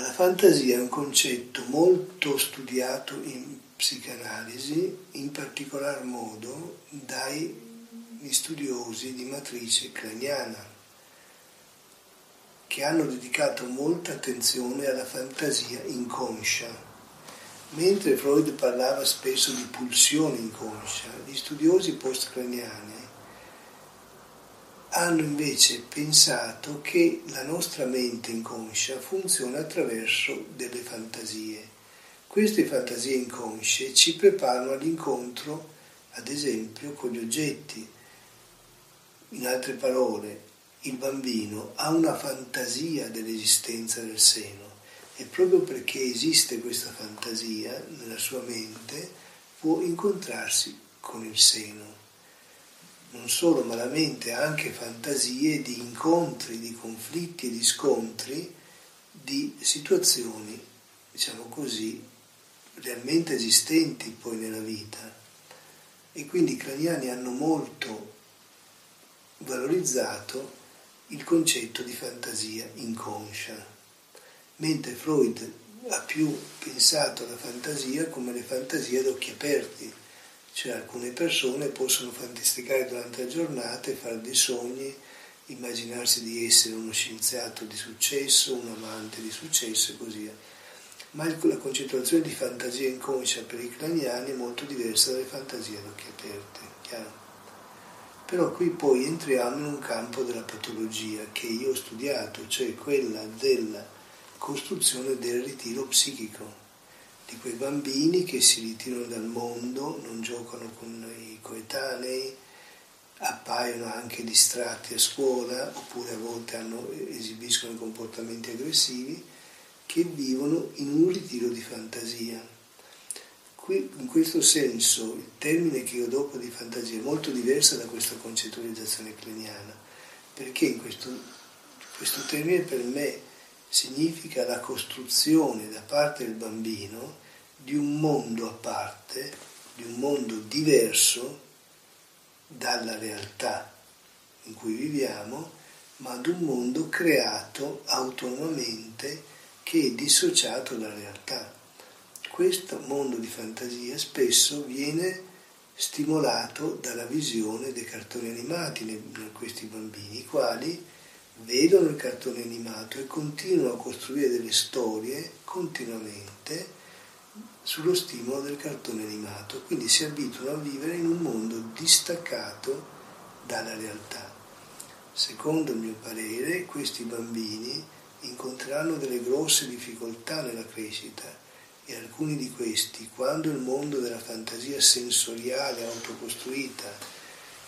La fantasia è un concetto molto studiato in psicanalisi, in particolar modo dai studiosi di matrice craniana, che hanno dedicato molta attenzione alla fantasia inconscia. Mentre Freud parlava spesso di pulsione inconscia, gli studiosi postcraniani hanno invece pensato che la nostra mente inconscia funziona attraverso delle fantasie. Queste fantasie inconsce ci preparano all'incontro, ad esempio, con gli oggetti. In altre parole, il bambino ha una fantasia dell'esistenza del seno e proprio perché esiste questa fantasia nella sua mente può incontrarsi con il seno. Non solo, ma la mente ha anche fantasie di incontri, di conflitti e di scontri, di situazioni, diciamo così, realmente esistenti poi nella vita. E quindi i craniani hanno molto valorizzato il concetto di fantasia inconscia mentre Freud ha più pensato alla fantasia come le fantasie ad occhi aperti, cioè alcune persone possono fantasticare durante la giornata e fare dei sogni, immaginarsi di essere uno scienziato di successo, un amante di successo e così via. Ma la concentrazione di fantasia inconscia per i craniani è molto diversa dalle fantasie ad occhi aperti, chiaro? Però qui poi entriamo in un campo della patologia che io ho studiato, cioè quella della costruzione del ritiro psichico, di quei bambini che si ritirano dal mondo, non giocano con i coetanei, appaiono anche distratti a scuola oppure a volte hanno, esibiscono comportamenti aggressivi, che vivono in un ritiro di fantasia. In questo senso il termine che io dopo di fantasia è molto diverso da questa concettualizzazione cliniana, perché questo, questo termine per me significa la costruzione da parte del bambino di un mondo a parte, di un mondo diverso dalla realtà in cui viviamo, ma di un mondo creato autonomamente che è dissociato dalla realtà. Questo mondo di fantasia spesso viene stimolato dalla visione dei cartoni animati in questi bambini, i quali vedono il cartone animato e continuano a costruire delle storie continuamente sullo stimolo del cartone animato, quindi si abituano a vivere in un mondo distaccato dalla realtà. Secondo il mio parere, questi bambini incontreranno delle grosse difficoltà nella crescita e alcuni di questi, quando il mondo della fantasia sensoriale autocostruita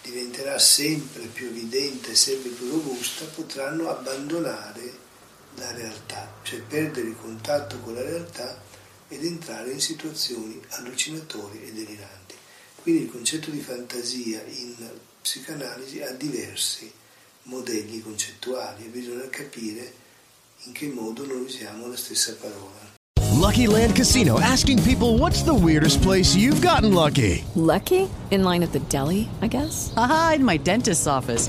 diventerà sempre più evidente, sempre più robusta, potranno abbandonare la realtà, cioè perdere il contatto con la realtà ed entrare in situazioni allucinatorie e deliranti. Quindi il concetto di fantasia in psicanalisi ha diversi modelli concettuali e bisogna capire in che modo noi usiamo la stessa parola. Lucky Land Casino asking people what's the weirdest place you've gotten lucky? Lucky? In line at the deli, I guess? Aha, in my dentist's office.